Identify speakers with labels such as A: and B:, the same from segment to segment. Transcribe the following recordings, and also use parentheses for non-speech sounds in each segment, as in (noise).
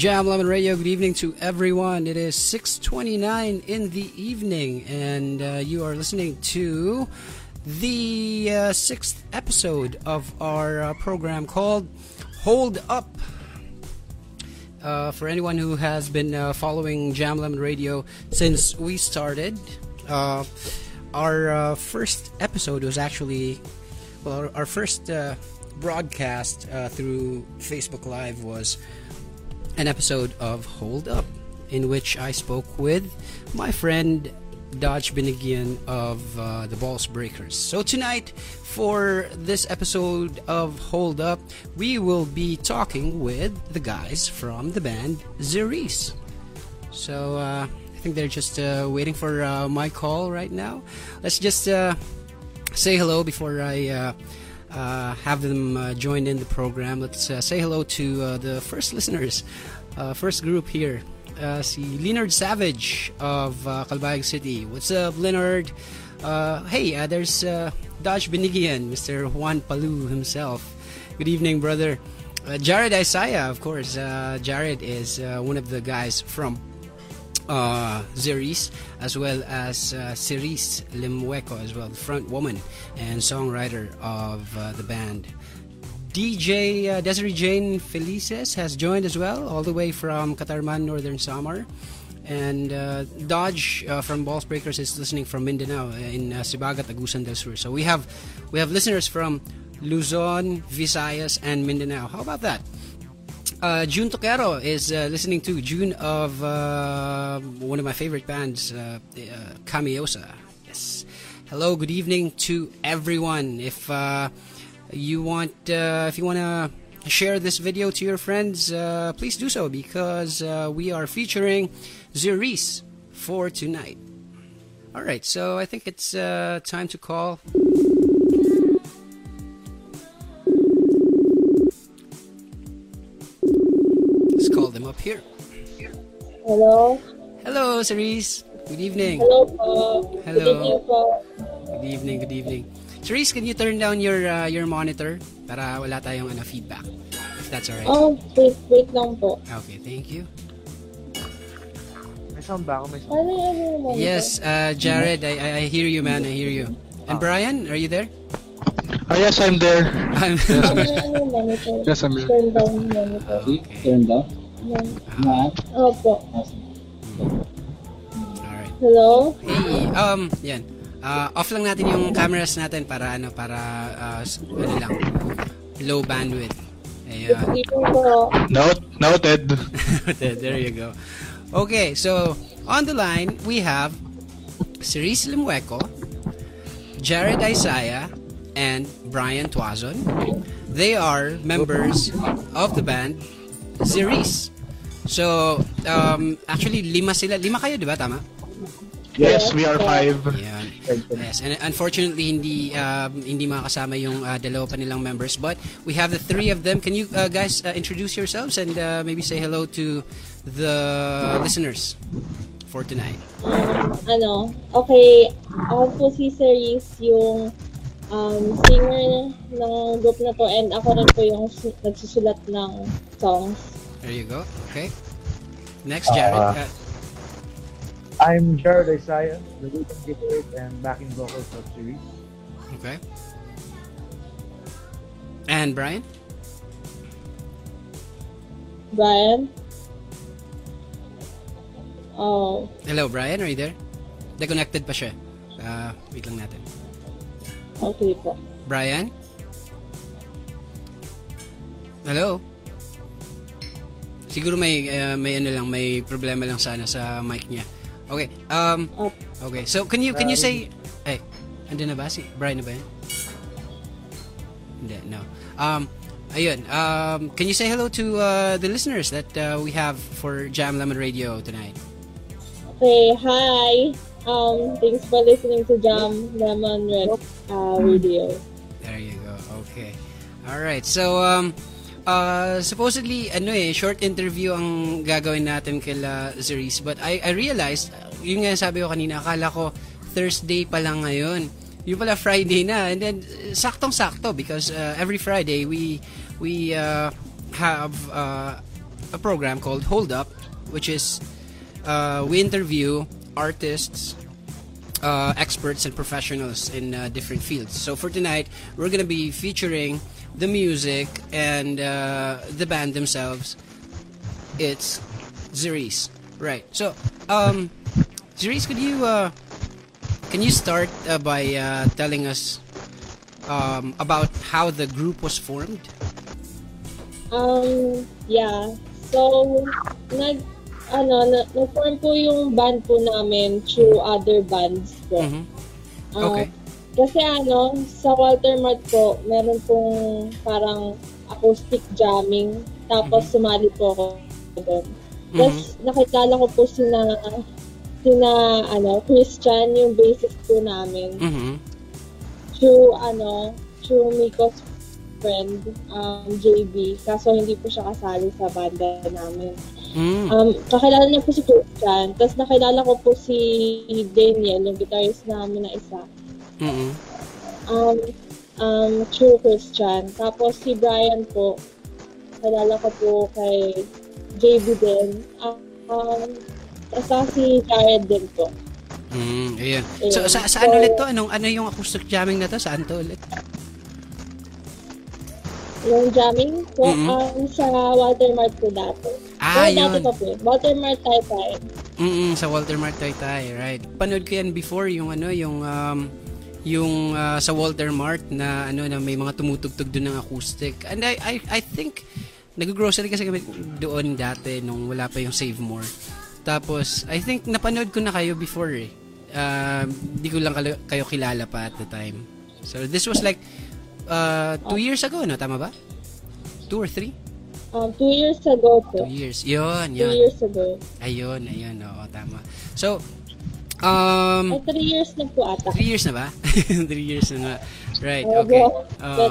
A: Jam Lemon Radio. Good evening to everyone. It is 6:29 in the evening, and uh, you are listening to the uh, sixth episode of our uh, program called "Hold Up." Uh, for anyone who has been uh, following Jam Lemon Radio since we started, uh, our first episode was actually well, our, our first broadcast through Facebook Live was an episode of Hold Up, in which I spoke with my friend Dodge Binigian of uh, the Balls Breakers. So tonight, for this episode of Hold Up, we will be talking with the guys from the band Zeris. So uh, I think they're just uh, waiting for uh, my call right now. Let's just uh, say hello before I uh, have them uh, join in the program. Let's uh, say hello to uh, the first listeners, uh, first group here. Uh, si Leonard Savage of uh, City. What's up, Leonard? hey, there's Dodge Benigian, Mr. Juan Palu himself. Good evening, brother. Jared Isaiah, of course. Jared is one of the guys from uh, Zeris, as well as uh, Cerise Limueco as well, the front woman and songwriter of uh, the band. DJ uh, Desiree Jane Felices has joined as well, all the way from Catarman, Northern Samar. And uh, Dodge uh, from Balls Breakers is listening from Mindanao uh, in uh, Sibagat, Agusan del Sur. So we have we have listeners from Luzon, Visayas, and Mindanao. How about that? Uh, June Toquero is uh, listening to June of uh, one of my favorite bands, uh, uh. Yes. Hello, good evening to everyone. If uh, you want, uh, if you want to share this video to your friends, please do so because we are featuring Zeris for tonight. All right, so I think it's time to call. Call them up here.
B: Hello.
A: Hello, Cerise. Good evening.
B: Hello po.
A: Hello.
B: Good evening po.
A: Good evening, good evening. Cerise, can you turn down your uh, your monitor para wala tayong ano, feedback? If that's alright.
B: Oh, wait, wait lang po.
A: Okay, thank you.
C: May sound ba ako? May sound.
B: Ano yung ano yung monitor?
A: Yes, uh, Jared, I, I I hear you, man. I hear you. And Brian, are you there?
C: Oh, yes, I'm there.
A: I'm
B: Ano yung monitor?
C: Yes, I'm there.
B: Turn down monitor.
D: Turn down?
B: Yan.
D: Na?
B: Opo.
A: Alright.
B: Hello?
A: Hey, um, yan. Uh, off lang natin yung cameras natin para ano, para uh, ano lang, low bandwidth. Ayan.
C: Note, noted. (laughs)
A: there, there you go. Okay, so on the line we have Cerise Limueco, Jared Isaiah, and Brian Tuazon. They are members of the band Cerise. So, um, actually, lima sila. Lima kayo, di ba? Tama?
C: Yes, we are five.
A: Yan. Yes, and unfortunately hindi um, hindi makasama yung uh, dalawa pa nilang members but we have the three of them. Can you uh, guys uh, introduce yourselves and uh, maybe say hello to the listeners for tonight?
B: Ano, okay, ako po si Cerise, yung um, singer ng group na to and ako rin po yung nagsusulat ng songs.
A: There you go. Okay. Next, Jared.
C: Uh,
A: Uh,
E: I'm Jared Isaiah, the rhythm guitarist and backing vocals of series.
A: okay. And Brian.
B: Brian? Oh,
A: Hello, Brian. Are you there? Deconnected pa siya. Uh, wait lang natin.
B: Okay po.
A: Brian? Hello? Siguro may uh, may ano lang, may problema lang sana sa mic niya. Okay. Um okay. So can you can you say eh andun na ba si Brian na ba yan? Hindi, no. Um ayun. Um can you say hello to uh, the listeners that uh, we have for Jam Lemon Radio tonight?
B: Okay, hi. Um, thanks for listening to Jam Lemon Red uh, Radio.
A: There you go. Okay. All right. So um uh supposedly ano eh short interview ang gagawin natin kila Zeris but I I realized yung nga sabi ko kanina akala ko Thursday pa lang ngayon. Yung pala Friday na and then uh, saktong-sakto because uh, every Friday we we uh, have uh, a program called Hold Up, which is uh, we interview artists, uh, experts, and professionals in uh, different fields. So for tonight, we're gonna be featuring the music and uh, the band themselves. It's Zeris, right? So, um, Zeris, could you uh, can you start uh, by uh, telling us um, about how the group was formed?
B: Um, yeah. So, nag, ano, na, nag-form po yung band po namin through other bands po.
A: Mhm.
B: Ah,
A: Okay.
B: kasi ano, sa Walter Mart po, meron pong parang acoustic jamming. Tapos sumali po ako doon. Tapos nakilala ko po sina, sina ano, Christian, yung bassist po namin.
A: Mhm.
B: Through ano, through Miko's friend, um, JB. Kaso hindi po siya kasali sa banda namin.
A: Mm.
B: Um, kakilala niya po si Christian. Tapos nakilala ko po si Daniel, yung guitarist namin na isa.
A: Mhm.
B: Um, um, true Christian. Tapos si Brian po, nakilala ko po kay JB din. Um, saka si Jared din po.
A: Mm, ayun. So, sa, saan
B: So-
A: ulit to? Anong, ano yung acoustic jamming na to? Saan to ulit?
B: Yung jamming po,
A: Mhm.
B: um, sa Walter Mart po dati.
A: Ah,
B: dati
A: yun.
B: pa. Walter Mart tayo tayo.
A: Mm sa Walter Mart Taytay, right. Panood ko yan before, yung ano, yung, um, yung ah, sa Walter Mart na ano na may mga tumutugtog doon ng acoustic. And I I I think nag-grocery kasi kami doon dati nung wala pa yung Save More. Tapos I think napanood ko na kayo before eh. Um, di ko lang kayo kilala pa at the time. So this was like uh, two years ago, no? Tama ba? Two or three?
B: Um, two years ago po.
A: Two years. Yun,
B: Two
A: yun.
B: years ago.
A: Ayun, ayun. Oo, tama. So, um,
B: Ay, three years na po ata.
A: Three years na ba? (laughs) Three years na nga. Right, okay. Oo.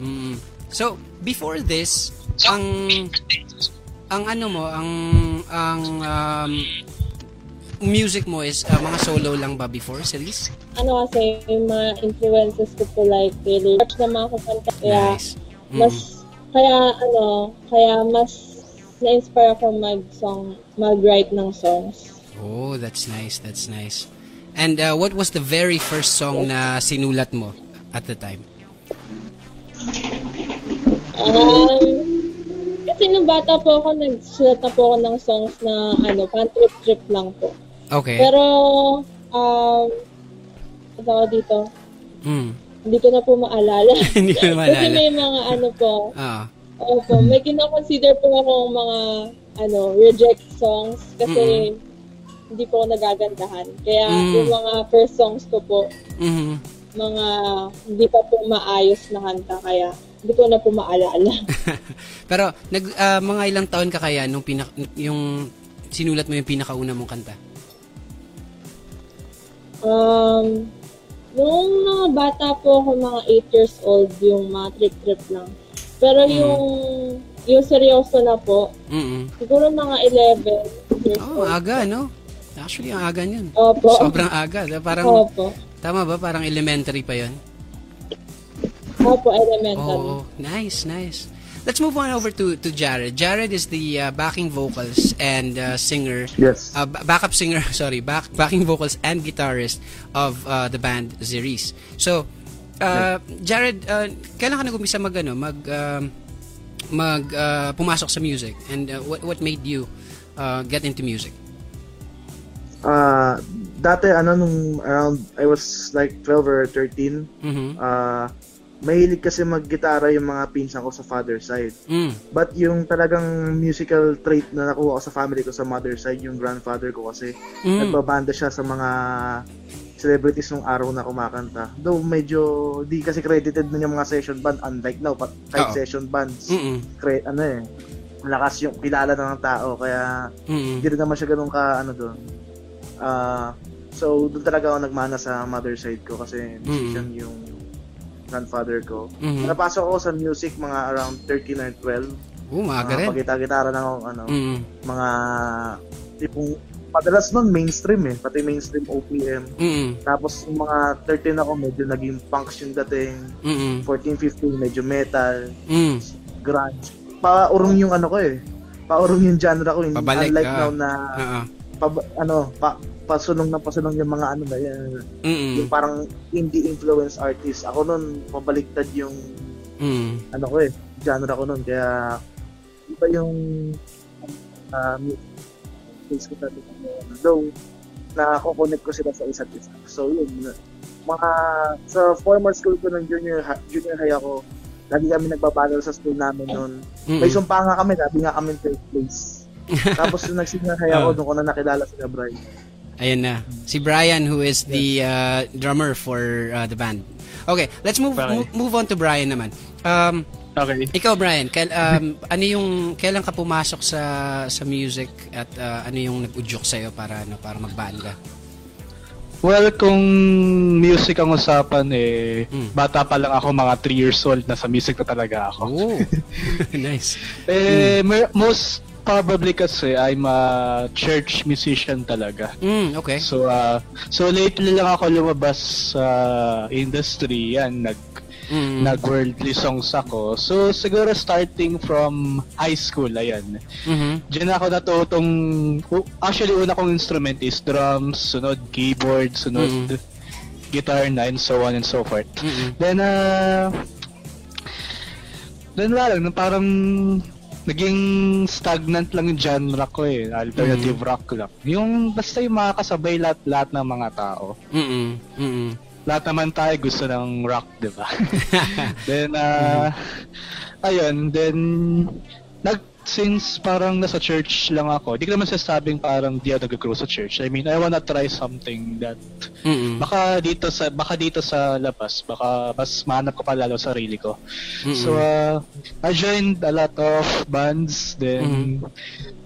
A: Mm. So, before this, ang ang ano mo, ang ang um, music mo is uh, mga solo lang ba before series?
B: Ano kasi, yung mga influences ko po like Taylor Swift na mga kakanta. Kaya,
A: Nice. Mm.
B: mas, kaya ano, kaya mas na-inspire ako mag-song, mag-write ng songs.
A: Oh, that's nice. That's nice. And uh, what was the very first song na sinulat mo at the time?
B: Um, kasi nung bata po ako, nagsulat na po ako ng songs na, ano, pan trip-trip lang po.
A: Okay.
B: Pero, um, ano tawag dito,
A: Mm.
B: Hindi ko na po maalala. (laughs)
A: Hindi ko na
B: Kasi
A: maalala.
B: may mga ano po,
A: Ah.
B: opo, may kinoconsider po akong mga, ano, reject songs kasi hindi po ako nagagandahan. Kaya
A: Mm.
B: yung mga first songs ko po,
A: Mhm.
B: mga hindi pa po maayos na kanta, kaya hindi ko na po maalala. (laughs)
A: Pero nag ah, mga ilang taon ka kaya nung pinak yung sinulat mo yung pinakauna mong kanta?
B: Um, nung mga bata po ako, mga 8 years old, yung mga trip-trip lang. Pero
A: Mm.
B: yung, yung seryoso na po,
A: Mm.
B: siguro mga 11 years
A: Oh,
B: old.
A: aga, no? Actually, ang aga niyan.
B: Opo.
A: Sobrang aga. Parang,
B: Opo.
A: tama ba? Parang elementary pa yon.
B: Opo, elementary.
A: Oh, nice, nice. Let's move on over to to Jared. Jared is the uh, backing vocals and uh, singer,
E: Yes.
A: uh, ba- backup singer, (laughs) sorry, back, backing vocals and guitarist of uh, the band Zeris. So, uh, Jared, uh, kailan ka nag-umpisa mag, ano, mag, um, mag, uh, pumasok sa music? And uh, what, what made you uh, get into music?
E: Ah, dati ano nung around I was like 12 or 13,
A: Mhm.
E: ah mahilig kasi maggitara yung mga pinsan ko sa father side.
A: Mm.
E: But yung talagang musical trait na nakuha ko sa family ko sa mother side, yung grandfather ko kasi
A: Mm.
E: nagbabanda siya sa mga celebrities nung araw na kumakanta. Though medyo di kasi credited na yung mga session band unlike now,
A: Oo.
E: kahit session bands,
A: Mm-mm.
E: cre- ano eh, malakas yung kilala na ng tao kaya
A: Mm-mm.
E: hindi rin naman siya ganun ka ano doon. Ah, so doon talaga ako nagmana sa mother side ko kasi musician yung grandfather ko.
A: Mhm.
E: Napasok ako sa music mga around 13 or 12.
A: Oh, maaga rin.
E: pagkita-gitara na ako ano,
A: Mm.
E: mga tipong madalas nun mainstream eh, pati mainstream OPM.
A: Mm.
E: Tapos yung mga 13 ako medyo naging punks yung dating.
A: Mm.
E: 14, 15 medyo metal,
A: Mm.
E: grunge. Pa-urong yung ano ko eh. paurong yung genre ko.
A: Pabalik,
E: Unlike
A: ah.
E: now na,
A: Oo.
E: pa- ano, pa, pasunong na pasunong yung mga ano na yan.
A: Mm.
E: Yung parang indie influence artist. Ako nun, pabaliktad yung
A: Mm.
E: ano ko eh, genre ko nun. Kaya, iba yung uh, music taste ko talaga. Though, na-connect ko sila sa isa't isa. So, yun. Mga, sa former school ko ng junior, junior high ako, lagi kami nagbabattle sa school namin noon.
A: Mm.
E: May sumpa nga kami, sabi nga kami third place. (laughs) Tapos nung nag-senior high ako,
A: Oh.
E: doon ko na nakilala si Brian.
A: Ayun na. Si Brian who is the uh, drummer for uh, the band. Okay, let's move
C: Brian.
A: move, on to Brian naman. Um,
C: Okay.
A: ikaw Brian, kail, um, (laughs) ano yung kailan ka pumasok sa sa music at uh, ano yung nag-udyok sa para ano para mag-band ka?
C: Well, kung music ang usapan eh,
A: Mm.
C: bata pa lang ako, mga 3 years old, nasa music na talaga ako.
A: Oh. (laughs) (laughs) nice.
C: Eh, mer- most probably kasi I'm a church musician talaga.
A: Mm, okay.
C: So, uh, so lately lang ako lumabas sa industry, yan, nag,
A: Mm.
C: nag-worldly songs ako. So, siguro starting from high school, ayan.
A: Mhm.
C: Diyan ako natutong, actually una kong instrument is drums, sunod keyboard, sunod
A: Mm.
C: guitar na, and so on and so forth.
A: Mm-mm.
C: Then, uh, then wala lang, parang naging stagnant lang yung genre ko eh, alternative
A: Mm.
C: rock lang. Yung basta yung makakasabay lahat, lahat ng mga tao.
A: Mm-mm. Mm-mm.
C: Lahat naman tayo gusto ng rock, di ba? (laughs) then, uh, ayun, then, nag, since parang nasa church lang ako, di ko naman sasabing parang di ako nag-grow sa church. I mean, I wanna try something that
A: Mm-mm.
C: baka dito sa baka dito sa labas baka mas mahanap ko pa lalo sarili ko
A: Mm-mm.
C: so uh, I joined a lot of bands then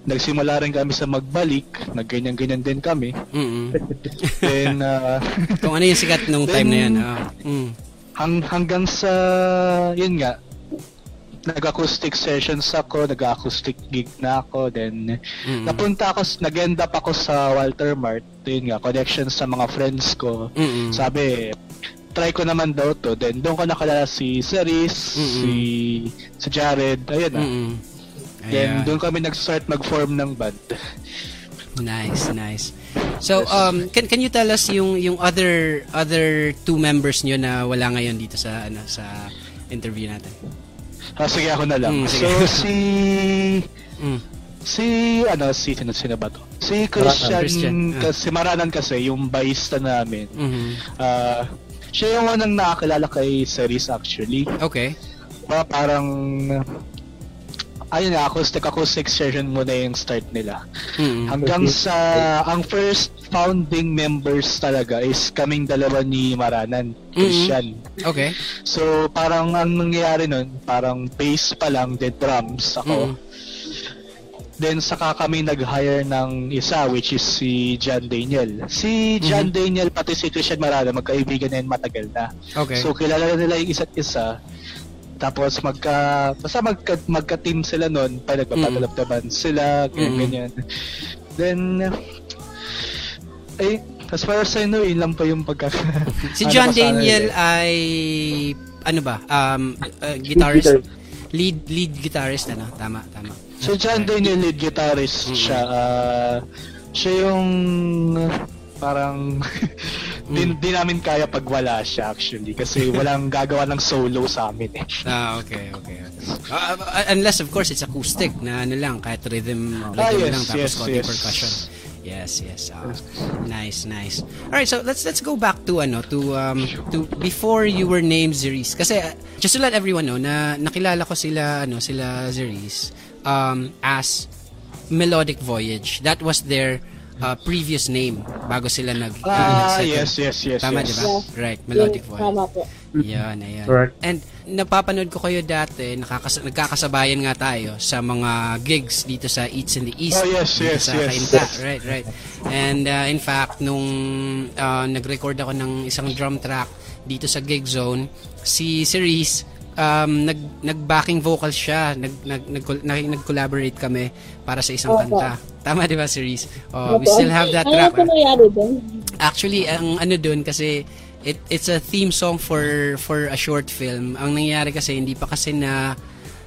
C: nagsimula rin kami sa magbalik nagganyan ganyan din kami
A: Mm-mm. (laughs)
C: then uh,
A: Kung ano yung sikat nung (laughs) time na yan. ah. Mm.
C: hang, hanggang sa yun nga nag-acoustic sessions ako, nag-acoustic gig na ako, then
A: Mm-mm.
C: napunta ako, nag-end up ako sa Walter Mart, yun nga, connections sa mga friends ko,
A: Mm-mm.
C: Sabi, try ko naman daw to. Then, doon ko nakalala si Ceris,
A: Mm-mm.
C: si, si Jared, ayun na.
A: Mm-mm.
C: Then, doon kami nag-start mag-form ng band.
A: Nice, nice. So, um, can can you tell us yung yung other other two members niyo na wala ngayon dito sa ano sa interview natin?
C: Ah, sige, ako na lang.
A: Mm, sige.
C: so, (laughs) si...
A: Mm.
C: Si, ano, si, sino, sino ba to? Si Christian,
A: Christian, ah.
C: kasi, Maranan kasi, yung bassista namin.
A: Mhm.
C: Ah, siya yung unang nakakilala kay Ceris actually.
A: Okay.
C: Pa, parang, ayun na, acoustic, acoustic session muna yung start nila.
A: Mm.
C: Hanggang sa ang first founding members talaga is kaming dalawa ni Maranan, Christian.
A: Okay.
C: So parang ang nangyayari nun, parang bass pa lang, then drums ako.
A: Mm.
C: Then saka kami nag-hire ng isa which is si John Daniel. Si John Daniel pati si Christian Maranan magkaibigan na yun matagal na.
A: Okay.
C: So kilala nila yung isa't isa. Tapos magka basta magka, magka-team sila noon, pa nagpa-battle
A: Mm.
C: of the bands sila, ganyan,
A: Mm.
C: ganyan. Then eh as far as I know, yun lang pa yung pagka (laughs)
A: si (laughs)
C: ano
A: John
C: sana
A: Daniel
C: eh.
A: ay ano ba? Um uh, guitarist
E: guitar.
A: lead lead guitarist ano? Tama, tama.
C: So John Daniel lead guitarist
A: Mm.
C: siya. ah, siya yung parang (laughs) di,
A: Mm.
C: di namin kaya pag wala siya actually kasi walang gagawa ng solo sa amin eh.
A: Ah, okay, okay. okay. Ah, unless of course it's acoustic na ano lang kahit rhythm rhythm
C: Ah, yes,
A: lang tapos
C: yes, yes.
A: percussion. Yes, yes. Ah, nice, nice. All right, so let's let's go back to ano to um to before you were named Zeris. Kasi uh, just to let everyone know na nakilala ko sila ano sila Zeris um as Melodic Voyage. That was their uh, previous name bago sila nag uh,
C: Ah, yes, yes, yes.
A: Tama,
C: yes.
A: di ba? Right, Melodic Voyage.
B: Tama po.
A: Yan, ayan.
E: Correct.
A: And napapanood ko kayo dati, nakakas- nagkakasabayan nga tayo sa mga gigs dito sa Eats in the East.
C: Oh, yes,
A: dito
C: yes,
A: sa
C: yes.
A: Kainta. Right, right. And uh, in fact, nung uh, nag-record ako ng isang drum track dito sa gig zone, si Cerise, um, nag, nag-backing vocal siya. Nag, nag, nag, nag, nag-collaborate kami para sa isang
B: Opo.
A: kanta. Tama, di ba, Cerise? Oh, we
B: Opo.
A: still have that
B: ano
A: track.
B: nangyari doon?
A: Actually, ang ano dun kasi it it's a theme song for for a short film. Ang nangyari kasi hindi pa kasi na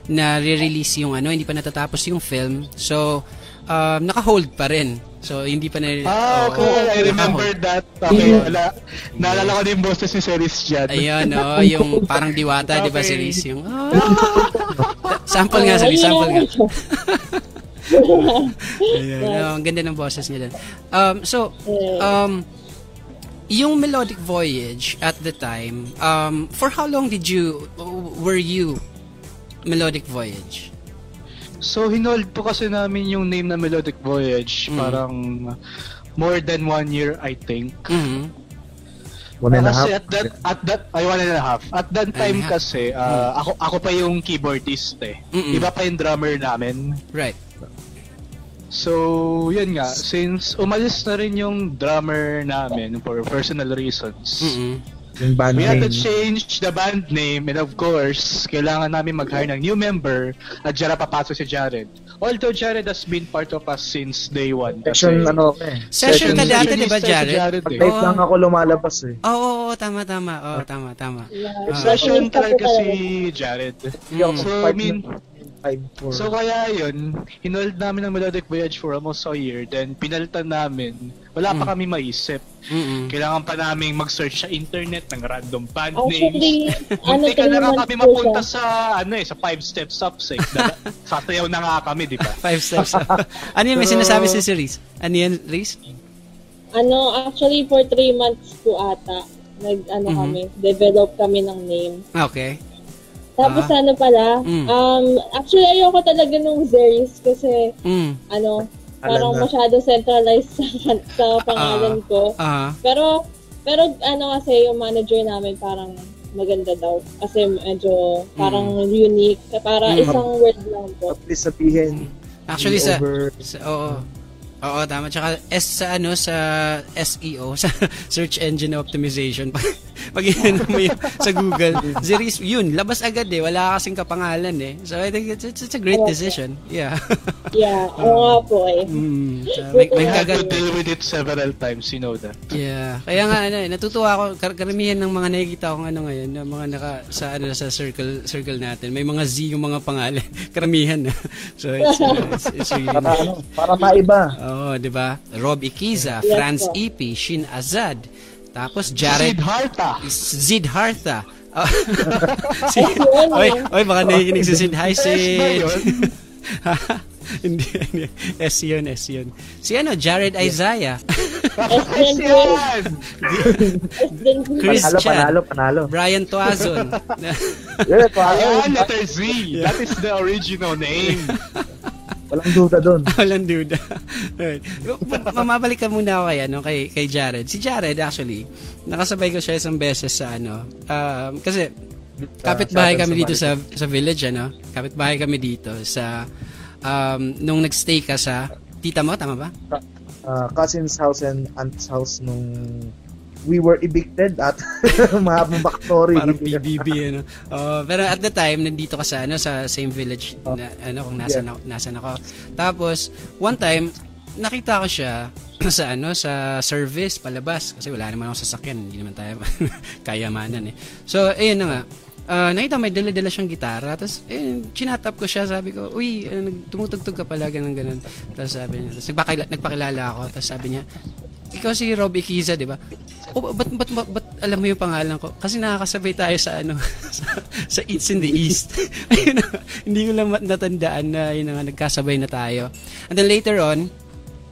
A: na re-release yung ano, hindi pa natatapos yung film. So, um, naka-hold pa rin. So, hindi pa na...
C: Ah,
A: oo,
C: okay. I remember that. Okay, wala. Naalala ko na yung boses ni Series dyan.
A: Ayun, oh, (laughs) yung parang diwata, di ba, si
C: Okay.
A: Reese? Yung, ah! sample nga, sabi, sample nga. (laughs) Ayun, oh, ang ganda ng boses niya dun. Um, so, um, yung Melodic Voyage at the time, um, for how long did you, were you Melodic Voyage?
C: So, hinold po kasi namin yung name na Melodic Voyage.
A: Mm.
C: Parang more than one year, I think.
A: Mhm.
E: One and a half.
C: at that, at that, ay one and a half. At that time
A: half.
C: kasi, ah, ako, ako pa yung keyboardist eh.
A: Mm-mm.
C: Iba pa yung drummer namin.
A: Right.
C: So, yun nga, since umalis na rin yung drummer namin for personal reasons,
A: Mhm.
E: Yung band
C: we had to
E: name.
C: change the band name and of course, kailangan namin mag-hire ng new member at na papasok si Jared. Although Jared has been part of us since day one.
E: Session, ano, eh.
A: Session ka dati, di ba,
C: sessionista si
A: Jared?
C: Jared eh.
E: tape lang ako lumalabas eh.
A: Oo, oo, oo, tama, tama. Oo, tama, tama.
B: Yeah.
C: Session
B: Nationalista po
C: talaga si Jared.
A: Mm.
C: So, I mean,
E: ng five for...
C: So kaya yun, hinold namin ng Melodic Voyage for almost a year, then pinalitan namin, wala pa
A: Mm.
C: kami maisip.
A: Mm-mm.
C: Kailangan pa namin mag-search sa internet ng random band names.
B: Actually, ano,
C: ka na kami mapunta sa, ano eh, sa five steps up eh. (laughs) Sasayaw na nga kami, di ba?
A: Five steps. (laughs) ano yun, may
C: So-
A: sinasabi si Reese? Ano yan, Reese?
B: Ano, actually, for three months po ata, nag, ano
A: Mhm.
B: kami, develop kami ng name.
A: Okay.
B: Tapos
A: Ah.
B: ano pala,
A: Mm.
B: um, actually ayoko talaga nung Zeris kasi,
A: Mm.
B: ano,
E: Alam
B: parang
E: na.
B: masyado centralized (laughs) sa, sa pangalan ko.
A: Ah.
B: Pero, pero ano kasi yung manager namin parang maganda daw. Kasi medyo parang unique. Para
A: Mm.
B: isang word lang po.
E: At least sabihin,
A: Actually, sa,
E: over...
A: sa oo. Oo, tama. Tsaka S sa ano, sa SEO, (laughs) sa Search Engine Optimization. (laughs) Pag, pag yun mo yun sa Google, Zeris, yun, labas agad eh. Wala kasing kapangalan eh. So, I think it's, it's, it's a great decision. Yeah. (laughs)
B: Yeah, oo po eh.
A: mm, so, may, may
C: to
A: kagat.
C: deal with it several times, you know that.
A: Yeah. Kaya nga ano, eh, natutuwa ako kar- karamihan ng mga nakikita ko ano ngayon, ng mga naka sa ano sa circle circle natin. May mga Z yung mga pangalan. karamihan. so it's, uh, it's, it's really
E: Para ano, para maiba.
A: Oo, di ba? Rob Ikiza,
B: Yes,
A: Franz
B: po.
A: Ipi, Shin Azad, tapos Jared
C: Siddhartha!
A: Zid Hartha. Oh. (laughs) si,
B: yun,
A: oy, oy, baka nakikinig si Sid. Hi, Sid.
C: yun? (laughs)
A: hindi, hindi. S yun, S yun. Si ano, Jared Isaiah.
B: S then
A: Chris
E: Panalo,
A: Chan.
E: panalo, panalo.
A: Brian Tuazon. (laughs)
C: Ayan, letter Z. That is the original name.
E: Walang duda doon. (laughs)
A: Walang duda. Mamabalik ka muna ako kay, ano, kay, kay Jared. Si Jared, actually, nakasabay ko siya isang beses sa ano. um, kasi, kapitbahay kami dito sa sa village, ano? Kapitbahay kami dito sa, um, nung nagstay ka sa tita mo, tama ba?
E: uh, cousin's house and aunt's house nung we were evicted at (laughs) mahabang backstory.
A: Parang PBB, ano. Oh, pero at the time, nandito ka sa, ano, sa same village, na, ano, kung nasan, ako, nasan ako. Tapos, one time, nakita ko siya (clears throat) sa ano sa service palabas kasi wala naman akong sasakyan hindi naman tayo (laughs) kayamanan eh so ayun na nga Ah, nakita may dala-dala siyang gitara tapos eh chinatap ko siya sabi ko uy nag- tumutugtog ka pala ganun ganun tapos sabi niya tapos nagpakila, nagpakilala ako tapos sabi niya ikaw si Robbie Kiza, di ba? O, ba't, ba't, ba't, ba't alam mo yung pangalan ko? Kasi nakakasabay tayo sa ano, (laughs) sa, sa Eats in the East. (laughs) Ayun hindi ko lang natandaan na yun nga, nagkasabay na tayo. And then later on,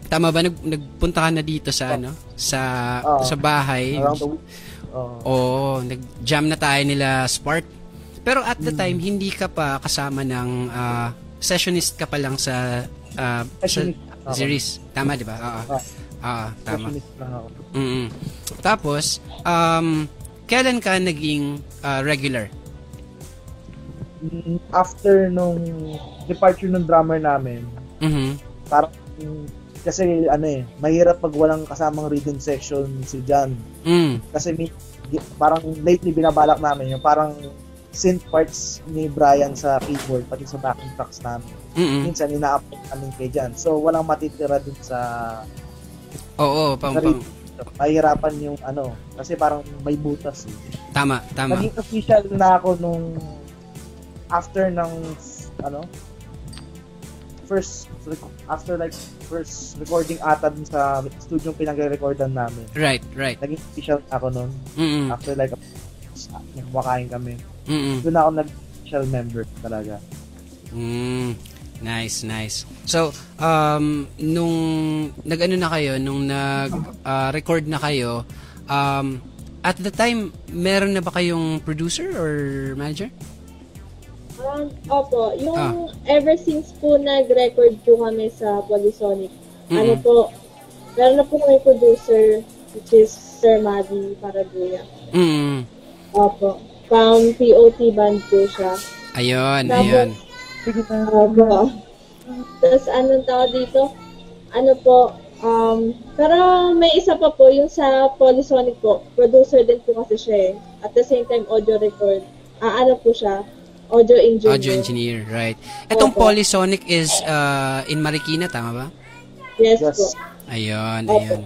A: tama ba, nag, nagpunta ka na dito sa ano, sa,
E: Oo.
A: sa bahay.
E: Week. Oh.
A: Oo, nag-jam na tayo nila Spark. Pero at the time, hindi ka pa kasama ng ah, sessionist ka pa lang sa sa
E: Sessionist. Ako.
A: series. Tama, di ba? Oo.
E: Ah.
A: Ah, tama.
E: Passionate lang ako.
A: mm Tapos, um, kailan ka naging ah, regular?
E: Mm, After nung departure ng drummer namin,
A: Mhm.
E: parang kasi ano eh, mahirap pag walang kasamang rhythm section si John.
A: Mm.
E: Kasi may, parang lately binabalak namin yung parang synth parts ni Brian sa keyboard pati sa backing tracks namin.
A: Mm-mm.
E: Minsan ina-upload namin kay John. So walang matitira dun sa
A: Oo, pang, pang.
E: Mahirapan yung ano, kasi parang may butas eh.
A: tama, tama.
E: Naging official na ako nung after ng ano, first, after like, first recording ata dun sa studio yung pinag-recordan namin.
A: Right, right.
E: Naging official ako nun.
A: Mm-mm.
E: After like, kumakain kami.
A: Mm-mm.
E: Doon ako nag-official member talaga.
A: Mm, nice, nice. So, um, nung nag-ano na kayo, nung nag-record na kayo, um, at the time, meron na ba kayong producer or manager?
B: Um, opo, yung
A: Ah.
B: ever since po nag-record po kami sa Polysonic,
A: Mm-mm.
B: ano po, meron na po kami producer, which is Sir Maddie Paraguya.
A: Mm.
B: Opo. From POT band po siya.
A: Ayun,
B: Tapos,
A: ayun.
B: Opo. Tapos anong tawag dito? Ano po, um, pero may isa pa po, yung sa Polysonic po, producer din po kasi siya eh. At the same time, audio record. Ah, ano po siya? Audio engineer.
A: Audio engineer, right. Etong
B: Opo.
A: Polysonic is uh, in Marikina, tama ba?
B: Yes,
E: Yes.
B: po.
A: Ayun, ayun.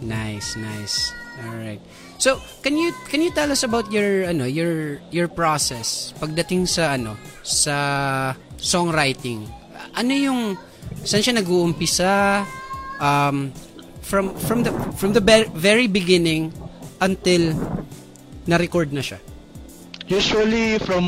A: Nice, nice. All right. So, can you can you tell us about your ano, your your process pagdating sa ano, sa songwriting? Ano yung saan siya nag-uumpisa um from from the from the be- very beginning until na-record na siya?
C: Usually from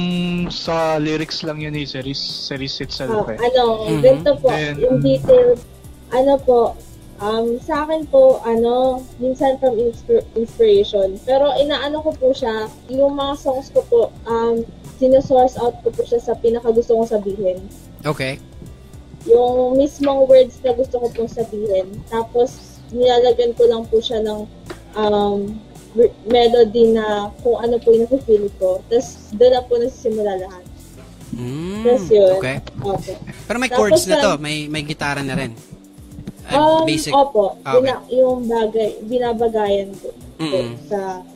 C: sa lyrics lang yun eh, series, series itself
B: Ah,
C: eh.
B: ano,
A: Mhm.
B: ganito po,
C: Then-
B: yung detail, ano po, um, sa akin po, ano, minsan from insp- inspiration. Pero inaano ko po siya, yung mga songs ko po, um, sinosource out ko po siya sa pinaka gusto kong sabihin.
A: Okay.
B: Yung mismong words na gusto ko pong sabihin. Tapos, nilalagyan ko lang po siya ng um, melody na kung ano po yung nafe-feel ko. Tapos, doon na po nagsisimula lahat.
A: Mm,
B: Yes, yun.
A: okay.
B: Okay.
A: Pero may
B: Tapos
A: chords na to, may may gitara na rin. Uh,
B: Um,
A: basic.
B: Opo,
A: Ah, okay.
B: bina- yung bagay, binabagayan ko po
A: Mm-mm.
B: sa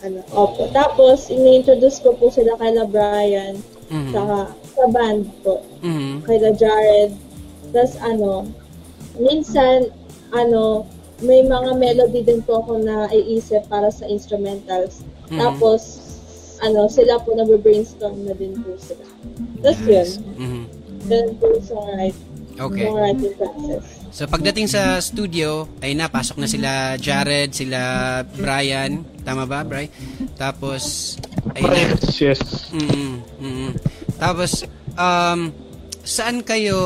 B: ano, opo. Tapos, ini-introduce ko po sila kay La Brian,
A: Mhm.
B: saka sa band po,
A: Mhm.
B: kay La Jared. Tapos ano, minsan, ano, may mga melody din po ako na iisip para sa instrumentals.
A: Mhm.
B: Tapos, ano, sila po nag-brainstorm na din po sila. Tapos yun,
A: Mhm.
B: ganun po songwriting,
A: Okay.
B: songwriting process.
A: So pagdating sa studio, ay na pasok na sila Jared, sila Brian, tama ba, Bri? Tapos ay na.
C: Yes, yes.
A: Mm, mm. Tapos um saan kayo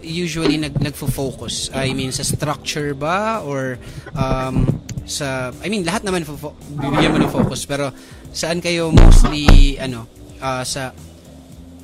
A: usually nag nagfo-focus? I mean sa structure ba or um sa I mean lahat naman fo- bibigyan mo ng focus pero saan kayo mostly ano ah, sa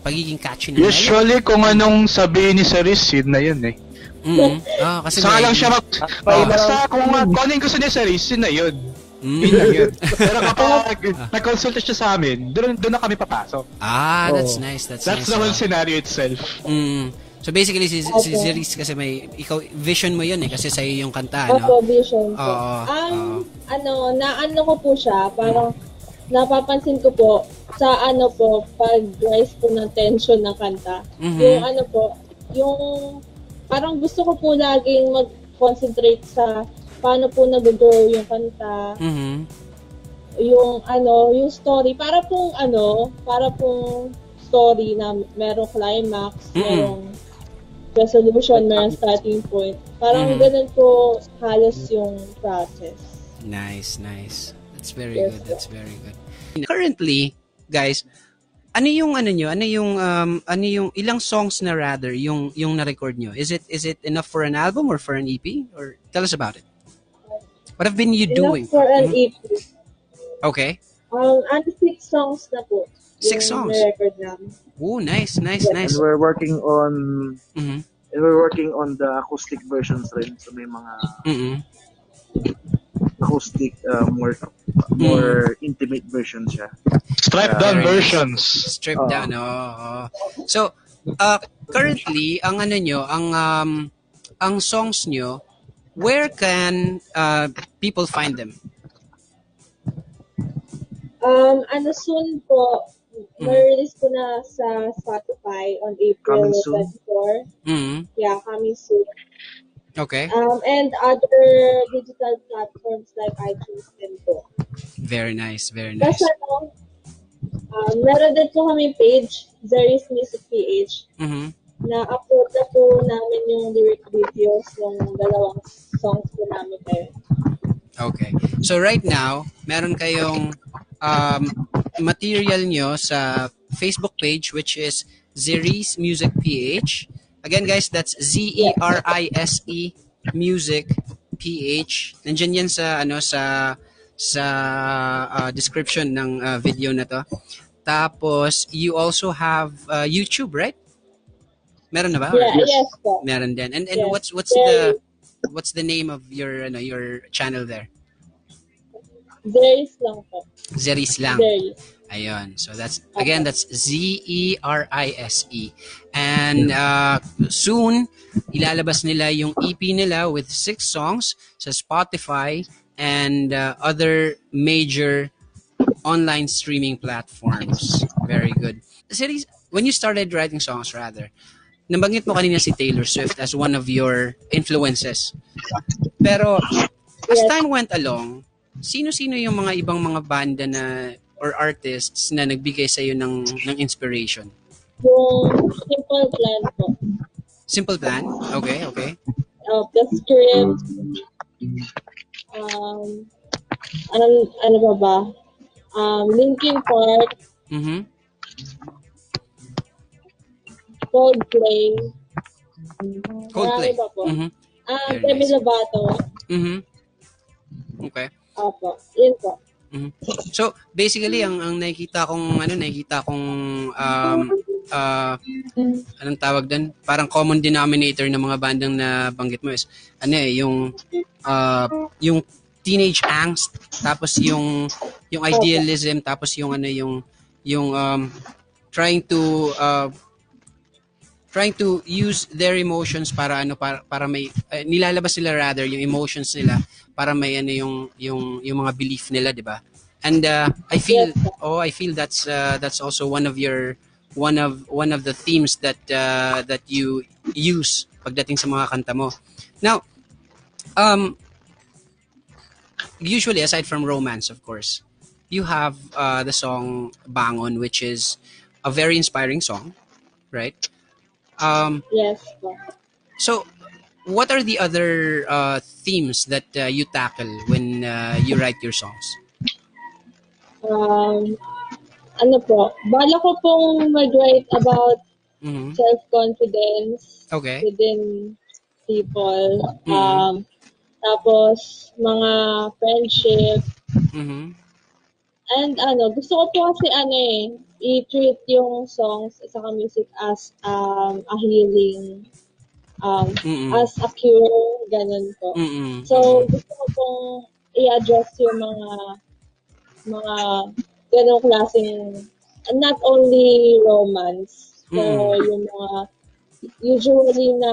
A: pagiging catchy ng?
C: Usually kung anong sabihin ni Cerise, yun na yun eh.
A: Mm. Ah, kasi
C: Saka lang siya mag...
E: Pay
C: Oh, basta kung, kung ano yung gusto ni Cerise, yun na yun.
A: Mm.
C: Yun lang yun. (laughs) Pero kapag nag-consult siya sa amin, doon, doon na kami papasok.
A: Ah, that's nice. That's,
C: That's
A: nice.
C: the whole
A: ah.
C: scenario itself.
A: Mm. So basically si, si
B: Okay.
A: Zeris kasi may ikaw vision mo 'yun eh kasi sa yung kanta
B: Opo,
A: no.
B: vision po.
A: Oo,
B: um,
A: oo.
B: ano, naano ko po siya, parang napapansin ko po sa ano po, pag-rise po ng tension ng kanta.
A: Mhm.
B: Yung ano po, yung parang gusto ko po laging mag-concentrate sa paano po nag-grow yung kanta,
A: Mhm.
B: yung ano, yung story. Para pong ano, para pong story na merong climax,
A: Mm-mm.
B: merong resolution, merong starting point. Parang
A: Mhm.
B: ganun po halos yung process.
A: Nice, nice. That's very
B: Yes,
A: good. That's very good. Currently, guys, ano yung ano nyo? Ano yung um ano yung ilang songs na rather yung yung na-record nyo? Is it is it enough for an album or for an EP or tell us about it? What have been you doing?
B: Enough for an
A: Mhm.
B: EP.
A: Okay.
B: Um, ano, six songs na po.
A: Six songs?
B: record namin.
A: Oh, nice, nice,
E: And
A: nice.
E: we're working on
A: Mhm.
E: and we're working on the acoustic versions rin. So may mga
A: Mhm.
E: acoustic uh, more more intimate versions siya.
C: Stripe
E: Yeah.
C: down versions.
A: Strip
E: Oo.
A: down, oo. oo. So, uh, currently, ang ano nyo, ang, um, ang songs nyo, where can uh, people find them?
B: Um, ano soon po, ma-release ko na sa Spotify on April
E: Coming soon.
B: 24.
A: Mhm.
B: Yeah, coming soon.
A: Okay.
B: Um, and other digital platforms like iTunes din po.
A: Very nice, very nice.
B: Tapos ano, Ah, meron din po kami page, Zeris Music PH,
A: Mhm.
B: Na upload na po namin yung lyric videos ng dalawang songs po namin ngayon.
A: Okay. So right now, meron kayong um, material nyo sa Facebook page which is Zeris Music PH. Again guys, that's Z-E-R-I-S-E E Music PH. Nandiyan yan sa ano sa sa uh, description ng uh, video na to. Tapos you also have uh, YouTube, right? Meron na ba? Or-
B: Yeah, yes po.
A: Meron din. And and
B: Yes.
A: what's what's the what's the name of your ano your channel there?
B: Zeris lang po.
A: Zeris lang.
B: Zeris.
A: Ayun. So that's again that's Z E R I S E. And uh, soon ilalabas nila yung EP nila with six songs sa Spotify and uh, other major online streaming platforms. Very good. Zeris, when you started writing songs rather, nabanggit mo kanina si Taylor Swift as one of your influences. Pero as time went along, sino-sino yung mga ibang mga banda na or artists na nagbigay sa iyo ng ng inspiration?
B: Yung simple plan po.
A: Simple Plan? Okay, okay.
B: Uh, the script. Um, ano, ano ba ba? Um, Linkin Park,
A: Mhm.
B: Coldplay.
A: Coldplay.
B: Marami ba po?
A: Mhm.
B: Ah,
A: Very
B: Demi
A: nice.
B: Lovato.
A: Mhm. Okay.
B: Opo. Yun po.
A: So, basically ang ang nakikita kong ano, nakikita kong um uh, anong tawag doon? Parang common denominator ng mga bandang na banggit mo is ano eh, yung uh, yung teenage angst, tapos yung yung idealism, tapos yung ano yung yung um trying to uh, trying to use their emotions para ano para para may eh, nilalabas nila rather yung emotions nila para may ano yung yung yung mga belief nila, 'di ba? And uh, I feel oh I feel that's uh, that's also one of your one of one of the themes that uh, that you use pagdating sa mga kanta mo. Now, um usually aside from romance of course, you have uh, the song Bangon which is a very inspiring song, right? Um
B: Yes
A: so, what are the other uh, themes that uh, you tackle when uh, you write your songs?
B: Um, ano po, bala ko pong mag-write about
A: hmm
B: self-confidence
A: Okay.
B: within people.
A: Mhm.
B: Um, tapos, mga friendship.
A: hmm
B: And ano, gusto ko po kasi ano eh, i-treat yung songs saka music as um, a healing, um,
A: Mm-mm.
B: as a cure, ganun po.
A: Mm-mm.
B: So, gusto ko pong i-address yung mga mga ganong klaseng not only romance, so
A: Mm.
B: yung mga usually na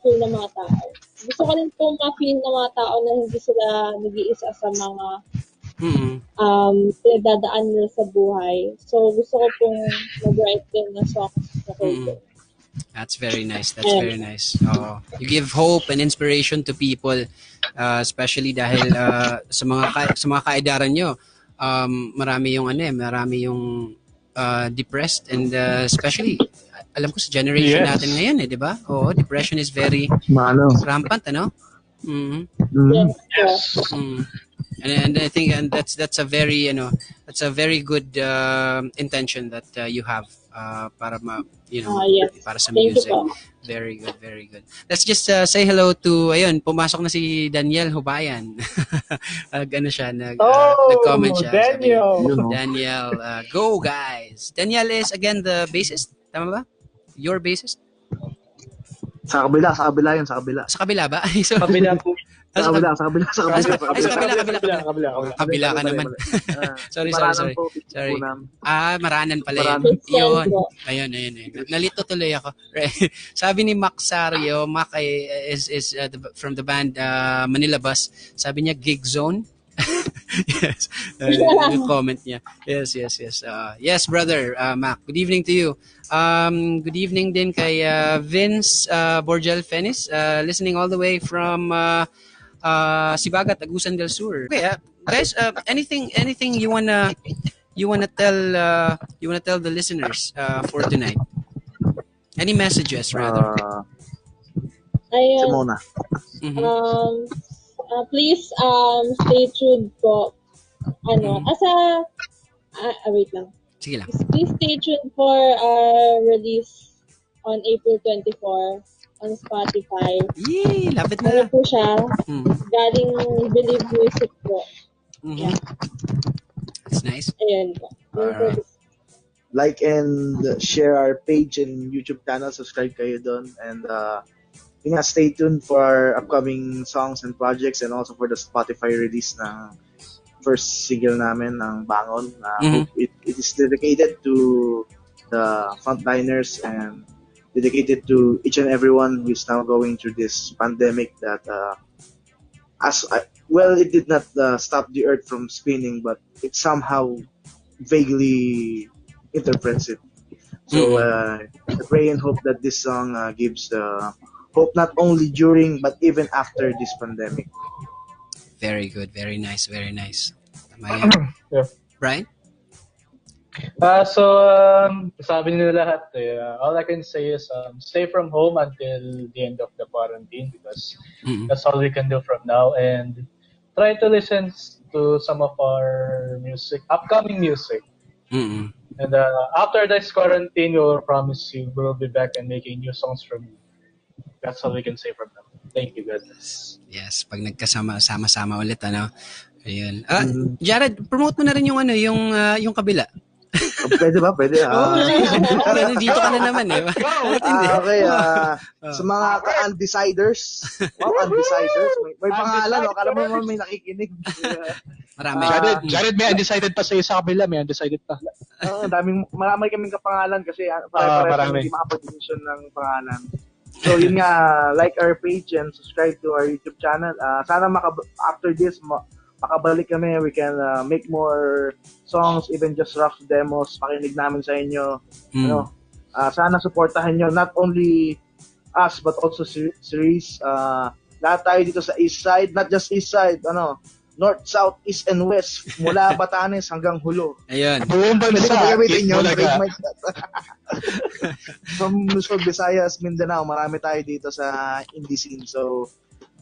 B: feel ng mga tao. Gusto ko rin pong ma-feel ng mga tao na hindi sila nag-iisa sa mga
A: Mm-mm.
B: um, pinagdadaan nila sa buhay. So, gusto ko pong mag-write din ng songs sa
A: Mm.
B: mm.
A: That's very nice. That's very nice. Oo. you give hope and inspiration to people, uh, especially dahil uh, sa mga ka- sa mga kaedaran nyo, um, marami yung ano eh, marami yung uh, depressed and uh, especially alam ko sa generation
C: Yes.
A: natin ngayon eh, 'di ba? Oo, depression is very
E: Mano.
A: rampant, ano? Mhm.
E: Mm.
B: Yes.
A: Mm. And, and I think and that's that's a very you know that's a very good um intention that uh, you have uh, para ma you know
B: Ah, yes.
A: para sa
B: Thank
A: music. Very good, very good. Let's just uh, say hello to ayun, pumasok na si Daniel Hubayan. (laughs) Nag ano siya, nag uh,
D: Oh,
A: nag-comment siya. Sabi
D: Daniel.
E: Know.
A: Daniel, uh, go guys. Daniel is again the bassist, tama ba? Your bassist?
E: Sa kabila, sa kabila yun, sa kabila.
A: Sa kabila ba? So, (laughs)
D: Kabila po.
E: Sa
A: sa
E: kabila, sa kabila, sa kabila.
A: Ay,
E: sa
A: sa kabila, kabila,
D: kabila, kabila, kabila.
A: kabila ka naman. (laughs) Sorry, sorry, sorry. Sorry. Ah, maranan pala yun. Yun. Ayun, ayun, ayun. Nalito tuloy ako. (laughs) Sabi ni Mac Sario, Mac ay, is, is uh, the, from the band uh, Manila Bus. Sabi niya, gig zone. (laughs) yes. Uh, yung comment niya. Yes, yes, yes. Uh, yes, brother, uh, Mac. Good evening to you. Um, good evening din kay uh, Vince uh, Borgel Fenis, uh, listening all the way from uh, uh, Sibagat, Agusan del Sur. Okay, uh, guys, uh, anything anything you wanna you wanna tell uh, you wanna tell the listeners uh, for tonight? Any messages rather?
E: Uh,
B: Ayun.
E: Simona.
A: Mhm.
B: Um, uh, please um, stay tuned po. Ano,
A: Mhm.
B: asa, ah, ah, wait lang.
A: Sige lang.
B: Please stay tuned for our release on April 24 on Spotify.
A: Yay! Love
B: it
A: na.
B: po siya?
A: Mm.
B: Galing Believe Music po.
A: Mhm. That's nice.
B: Ayun po.
A: Alright.
E: Like and share our page and YouTube channel. Subscribe kayo doon. And uh, yun nga, stay tuned for our upcoming songs and projects and also for the Spotify release ng first single namin ng Bangon. Uh,
A: Mhm.
E: hope it, it is dedicated to the frontliners and dedicated to each and everyone who is now going through this pandemic that uh, as I, well it did not uh, stop the earth from spinning but it somehow vaguely interprets it so uh, I pray and hope that this song uh, gives uh, hope not only during but even after this pandemic
A: Very good. Very nice. Very nice. Tama (clears throat) yan.
C: Yeah.
A: Brian?
C: Ah, so, um, sabi nila lahat, eh, uh, all I can say is um, stay from home until the end of the quarantine because
A: Mm-mm.
C: that's all we can do from now. And try to listen to some of our music, upcoming music.
A: Mm-mm.
C: And uh, after this quarantine, we will promise you we'll be back and making new songs from you. That's all we can say from now. Thank you, guys.
A: Yes, pag nagkasama sama-sama ulit ano. Ayun. Ah, Jared, promote mo na rin yung ano, yung ah, yung kabila.
E: Pwede ba? pwede
A: Oo,
E: ah (laughs)
A: oh, dito ka na naman eh. (laughs)
E: Ah, okay, ah,
A: Ah.
E: sa mga ka-undeciders, wow, undeciders, may, may pangalan, no? Kala mo naman may nakikinig. (laughs)
A: Marami.
E: Ah.
C: Jared, Jared, may undecided pa sa kabila. May undecided pa.
E: Oo, ang daming, marami kaming kapangalan kasi uh,
C: Ah,
E: pare-pareho
C: marami.
E: hindi makapag-decision ng pangalan. So yun nga, like our page and subscribe to our YouTube channel. Ah, sana maka- after this, ma- makabalik kami. We can ah, make more songs, even just rough demos. Pakinig namin sa inyo.
A: Mm.
E: Ano, ah, sana supportahan nyo not only us but also series. Uh, lahat tayo dito sa east side, not just east side, ano, north, south, east, and west. Mula (laughs) Batanes hanggang Hulo.
A: Ayun.
C: Buong bansa.
E: gamitin yun.
C: Bulaga.
E: trademark that. (laughs) From Luzon, Visayas, Mindanao, marami tayo dito sa indie scene. So,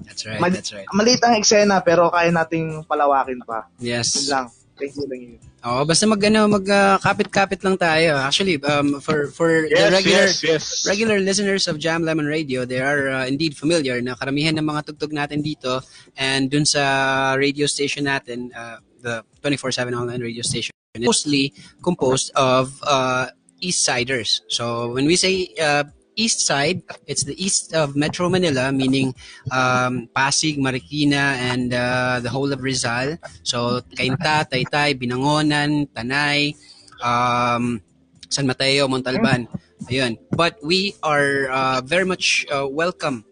A: That's right.
E: Mali-
A: That's right.
E: maliit ang eksena pero kaya nating palawakin pa. Yun
A: Yes.
E: lang. Thank you lang yun.
A: Oo, basta mag ano, mag ah, kapit-kapit lang tayo. Actually, um for for the
C: Yes,
A: regular
C: yes, yes.
A: regular listeners of Jam Lemon Radio, they are uh, indeed familiar na karamihan ng mga tugtog natin dito and dun sa radio station natin, uh, the 24/7 online radio station, mostly composed of uh, East Siders. So when we say uh, East Side, it's the east of Metro Manila, meaning um, Pasig, Marikina, and uh, the whole of Rizal. So Cainta, Taytay, Binangonan, Tanay, um, San Mateo, Montalban. Ayun. But we are uh, very much uh, welcome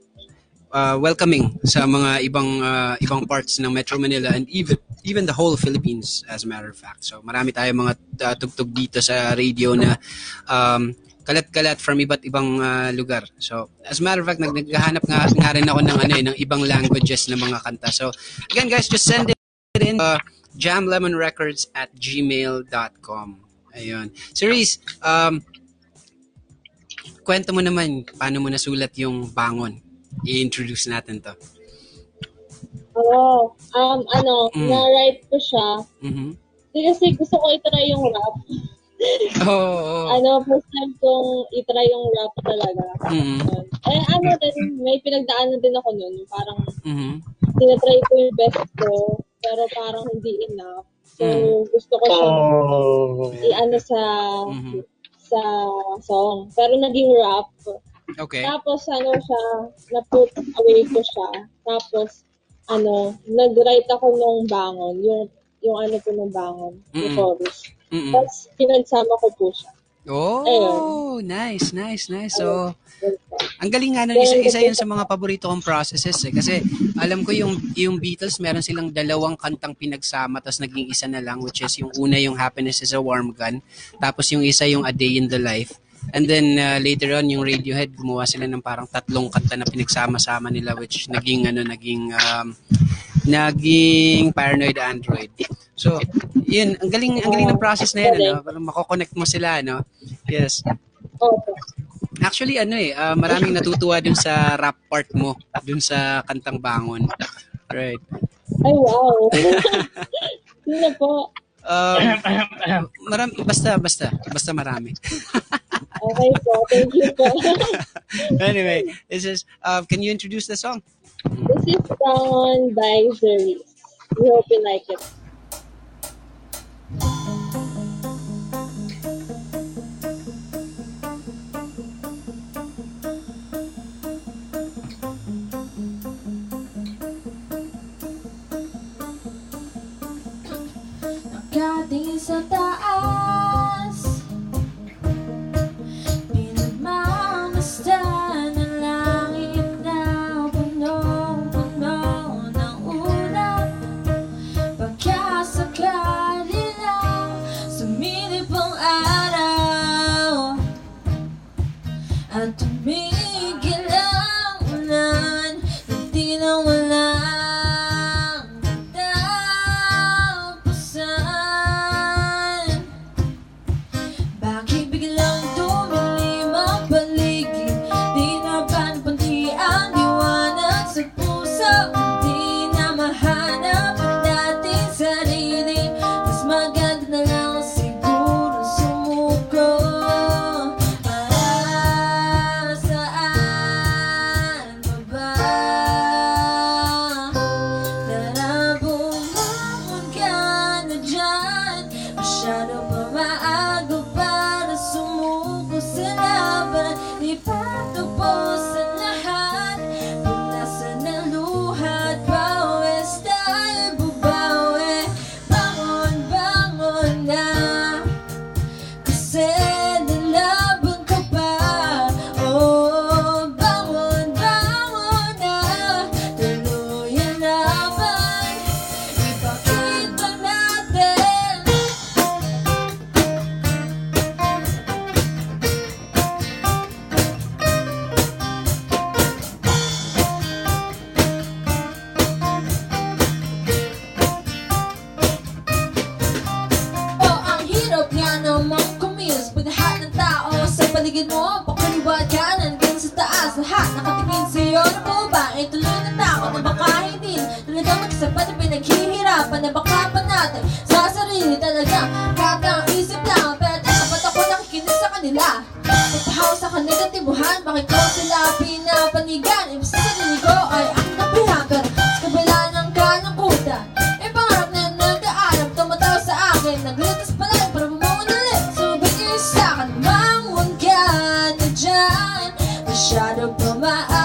A: uh, welcoming sa mga ibang uh, ibang parts ng Metro Manila and even even the whole Philippines as a matter of fact. So marami tayong mga uh, tugtog dito sa radio na um, kalat-kalat from iba't ibang uh, lugar. So as a matter of fact nag naghahanap nga, nga rin ako ng ano eh, ng ibang languages ng mga kanta. So again guys, just send it in uh, jamlemonrecords at gmail.com. Ayun. Series, um, kwento mo naman paano mo nasulat yung bangon. I-introduce natin to.
B: Oo. Um, ano,
A: Mm.
B: na-write ko siya.
A: Mhm.
B: Di Kasi gusto ko itry yung rap.
A: Oo. Oh,
B: Ano, first time kong itry yung rap talaga.
A: Mhm.
B: Yun. Eh, ano din, may pinagdaanan din ako nun. Parang,
A: Mhm.
B: tinatry ko yung best ko, pero parang hindi enough. So,
A: Mm.
B: gusto ko siyang
C: Oh.
B: i-ano sa,
A: Mhm.
B: sa song. Pero naging rap.
A: Okay.
B: Tapos, ano siya, na-put away ko siya. Tapos, ano, nag-write ako nung bangon. Yung, yung ano ko nung bangon. Yung
A: Mm-mm.
B: chorus.
A: Mhm.
B: Tapos, pinagsama ko po siya.
A: Oh, nice, nice, nice. So, ang galing nga nun, isa, isa yun sa mga paborito kong processes eh. Kasi alam ko yung, yung Beatles, meron silang dalawang kantang pinagsama, tapos naging isa na lang, which is yung una yung Happiness is a Warm Gun, tapos yung isa yung A Day in the Life. And then uh, later on, yung Radiohead, gumawa sila ng parang tatlong kanta na pinagsama-sama nila, which naging, ano, naging, um, naging Paranoid Android. So, yun, ang galing ang galing ng process na yan, ano? Parang mako-connect mo sila, no? Yes. Actually, ano eh, uh, maraming natutuwa dun sa rap part mo, dun sa kantang bangon. Right.
B: Ay, wow. (laughs) Sino po?
A: Um, marami, basta, basta. Basta marami. (laughs)
B: okay po. Thank you po. (laughs)
A: anyway, this is, uh, can you introduce the song?
B: This is Down by Zuri. We hope you like it.
D: a shadow but my eyes. shadow from my eyes.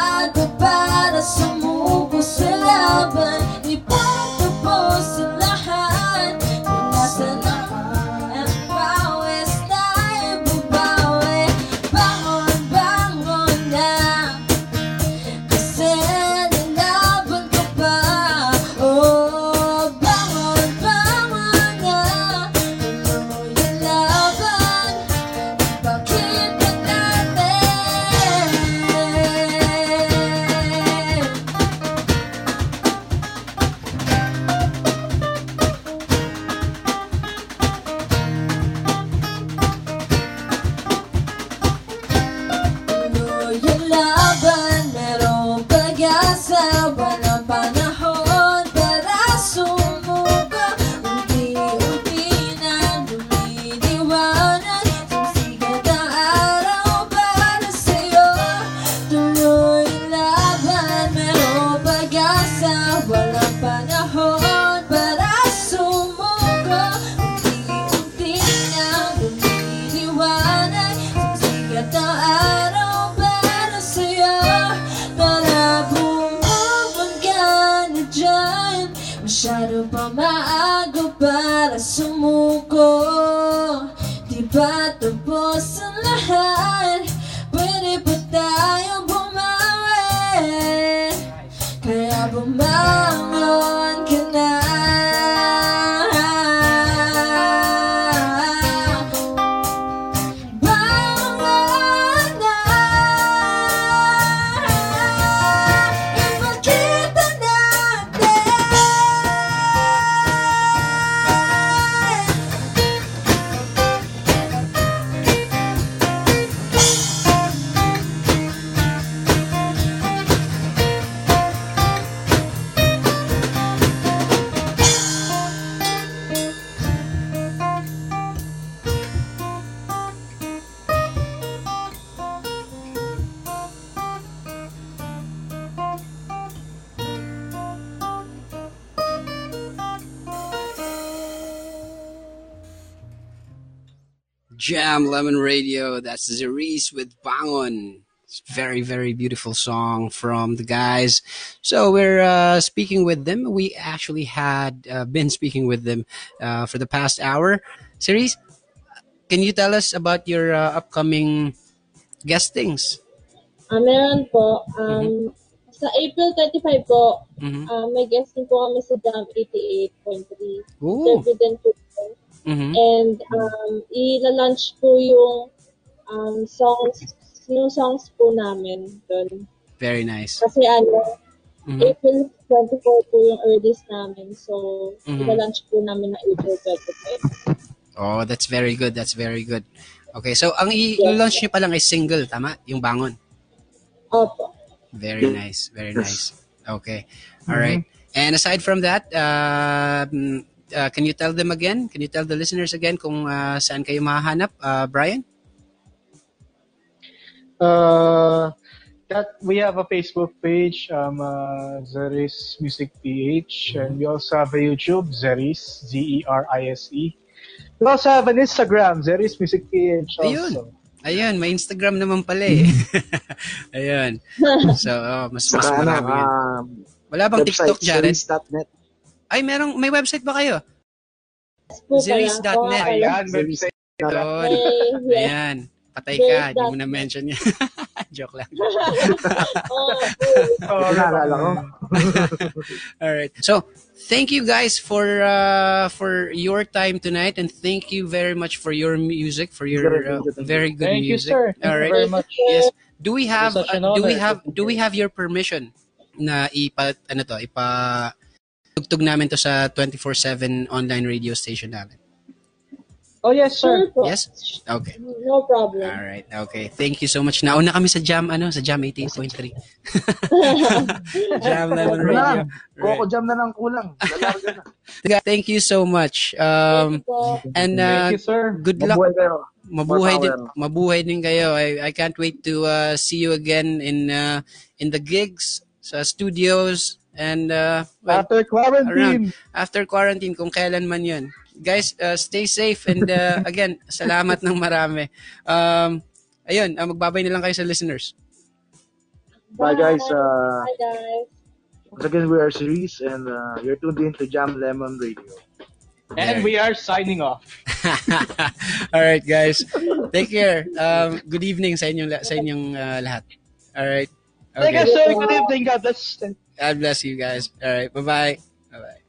D: maago para sumuko Di ba tapos ang lahat?
A: That's Zerise with Bangon. It's a very, very beautiful song from the guys. So we're uh, speaking with them. We actually had uh, been speaking with them uh, for the past hour. Cerise, can you tell us about your uh, upcoming guestings?
B: Ah, meron po. Um, Sa April 25 po,
A: Mhm.
B: ah, may guesting po kami sa Jam 88.3.
A: Ooh.
B: Interview din po. po.
A: Mhm.
B: And um, ila-launch po yung um, songs, yung songs po namin doon.
A: Very nice.
B: Kasi ano,
A: Mhm.
B: April 24 po yung earliest namin. So,
A: Mhm.
B: ila-launch po namin na April 25.
A: Oh, that's very good. That's very good. Okay, so ang i-launch niyo pa lang ay single, tama? Yung Bangon.
B: Opo.
A: Very nice. Very nice. Okay. All right. And aside from that, uh, uh, can you tell them again? Can you tell the listeners again kung uh, saan kayo mahahanap, uh, Brian?
C: Uh, that we have a Facebook page, um, uh, Zeris Music PH, and we also have a YouTube, Zeris, Z E R I S E. We also have an Instagram, Zeris Music PH. Also.
A: Ayun. Ayun, may Instagram naman pala eh. (laughs) Ayun. (laughs) So, oh, mas mas
E: Saka ano,
A: marami
E: um,
A: Wala bang
E: website,
A: TikTok, Jared?
E: series.net.
A: Ay, merong, may website ba kayo? Zeris.net.
C: Ayan, website.
A: Ayan. Patay ka. Di mo na-mention yan. (laughs) Joke lang.
B: Oo, (laughs)
C: Oh, (laughs)
E: Naalala ko.
A: All right. So, thank you guys for uh, for your time tonight, and thank you very much for your music, for your uh, very good
C: Thank you,
A: music.
C: sir. Thank
A: All
C: you
A: right.
C: very much.
A: Yes. Do we have uh, do we have do we have your permission na ipa ano to ipa tugtog namin to sa 24/7 online radio station namin?
C: Oh, yes, sir.
A: Yes? Okay.
B: No problem.
A: All right. Okay. Thank you so much. Nauna kami sa Jam ano, sa Jam 18.3. (laughs) Jam Lemon
E: lang,
A: Radio.
E: Coco Jam na lang kulang. Na.
A: Thank you so much. Um and uh,
C: Thank you, sir.
A: good luck
E: Mabuhay kayo.
A: mabuhay din mabuhay din kayo I, I can't wait to uh, see you again in uh, in the gigs sa studios and uh, well,
C: After quarantine.
A: after quarantine kung kailan man yun guys uh, stay safe and uh, (laughs) again salamat ng marami um ayun uh, magbabay na lang kayo sa listeners
E: Bye guys. Uh,
B: Bye guys.
E: once again, we are Series and uh, you're tuned in to Jam Lemon Radio.
C: And we are signing off. (laughs)
A: all right guys take care um, good evening sa inyong la- sa inyong uh, lahat all right
C: Thank
A: okay
C: you, sir. Good evening. God bless.
A: God bless you guys all right bye bye bye bye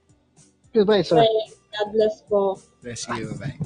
C: Goodbye, sir.
B: Bye. God bless po.
A: bless you bye